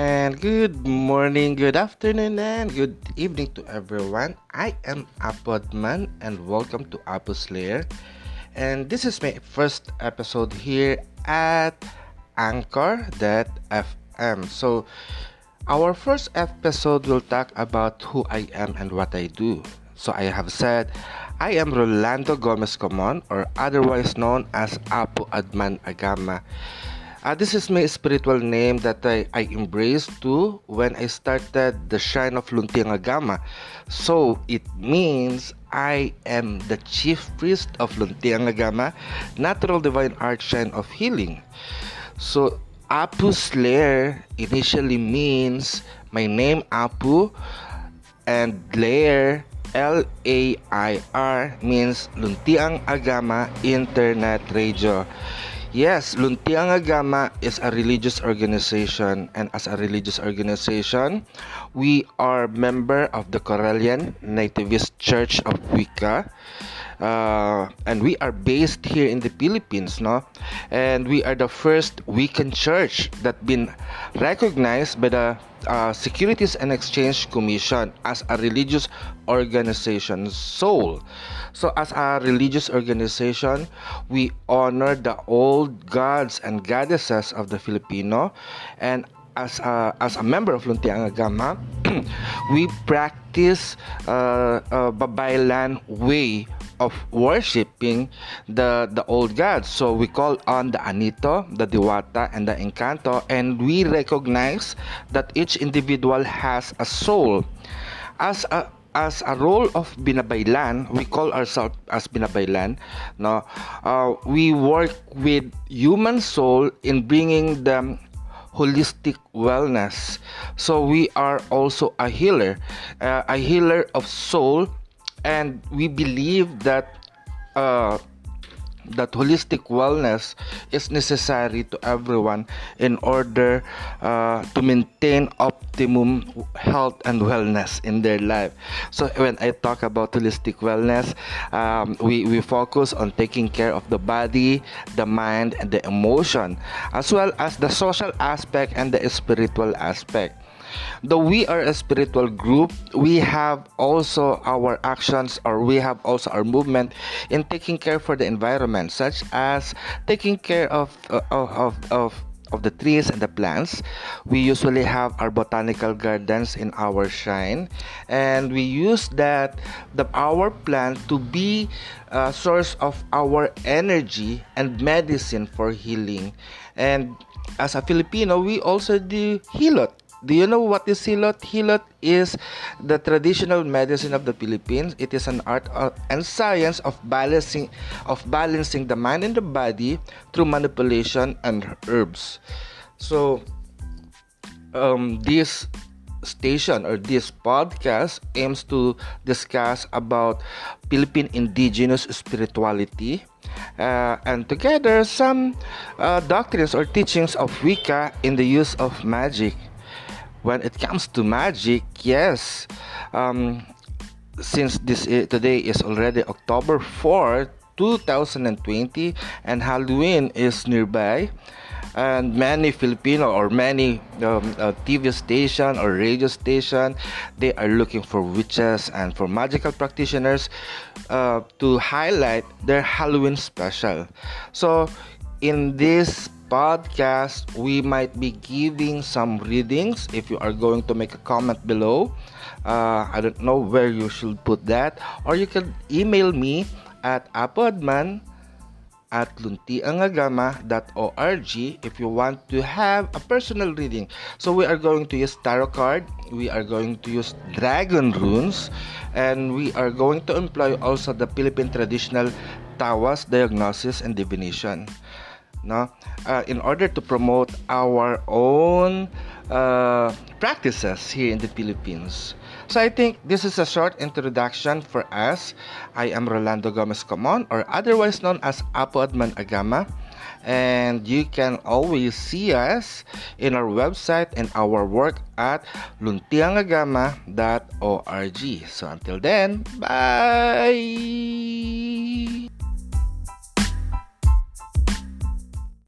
And good morning, good afternoon, and good evening to everyone. I am Apodman, and welcome to Apo's Lair. And this is my first episode here at Anchor.fm. So, our first episode will talk about who I am and what I do. So, I have said I am Rolando Gomez Comon, or otherwise known as Apo Adman Agama. Uh, this is my spiritual name that I, I embraced too when I started the Shrine of Luntiang Agama. So it means I am the chief priest of Luntiang Agama, natural divine art shrine of healing. So Apu's Lair initially means my name Apu and Lair L A I R means Luntiang Agama Internet Radio. Yes, Luntiang Agama is a religious organization and as a religious organization, we are member of the Correllian Nativist Church of Wicca. Uh, and we are based here in the Philippines, no? And we are the first Wiccan church that been recognized by the uh, Securities and Exchange Commission as a religious organization soul. So, as a religious organization, we honor the old gods and goddesses of the Filipino, and as a, as a member of Luntiang Agama, we practice uh, a babaylan way of worshiping the the old gods. So we call on the Anito, the Diwata, and the Encanto, and we recognize that each individual has a soul. As a as a role of binabaylan, we call ourselves as binabaylan. No, uh, we work with human soul in bringing them holistic wellness. So we are also a healer, uh, a healer of soul, and we believe that. Uh, that holistic wellness is necessary to everyone in order uh, to maintain optimum health and wellness in their life. So when I talk about holistic wellness, um, we, we focus on taking care of the body, the mind, and the emotion, as well as the social aspect and the spiritual aspect. Though we are a spiritual group, we have also our actions or we have also our movement in taking care for the environment, such as taking care of uh, of, of of the trees and the plants. We usually have our botanical gardens in our shrine, and we use that the our plant to be a source of our energy and medicine for healing. And as a Filipino, we also do hilot do you know what is hilot? Hilot is the traditional medicine of the Philippines. It is an art and science of balancing of balancing the mind and the body through manipulation and herbs. So um, this station or this podcast aims to discuss about Philippine indigenous spirituality uh, and together some uh, doctrines or teachings of Wicca in the use of magic when it comes to magic, yes. Um, since this is, today is already October 4, 2020, and Halloween is nearby, and many Filipino or many um, uh, TV station or radio station, they are looking for witches and for magical practitioners uh, to highlight their Halloween special. So, in this podcast, we might be giving some readings. If you are going to make a comment below, uh, I don't know where you should put that, or you can email me at apodman at luntiangagama.org if you want to have a personal reading. So we are going to use tarot card, we are going to use dragon runes, and we are going to employ also the Philippine traditional tawas diagnosis and divination no uh, in order to promote our own uh, practices here in the Philippines. So I think this is a short introduction for us. I am Rolando Gomez Comon or otherwise known as Apo Adman Agama and you can always see us in our website and our work at luntiangagama.org. So until then, bye!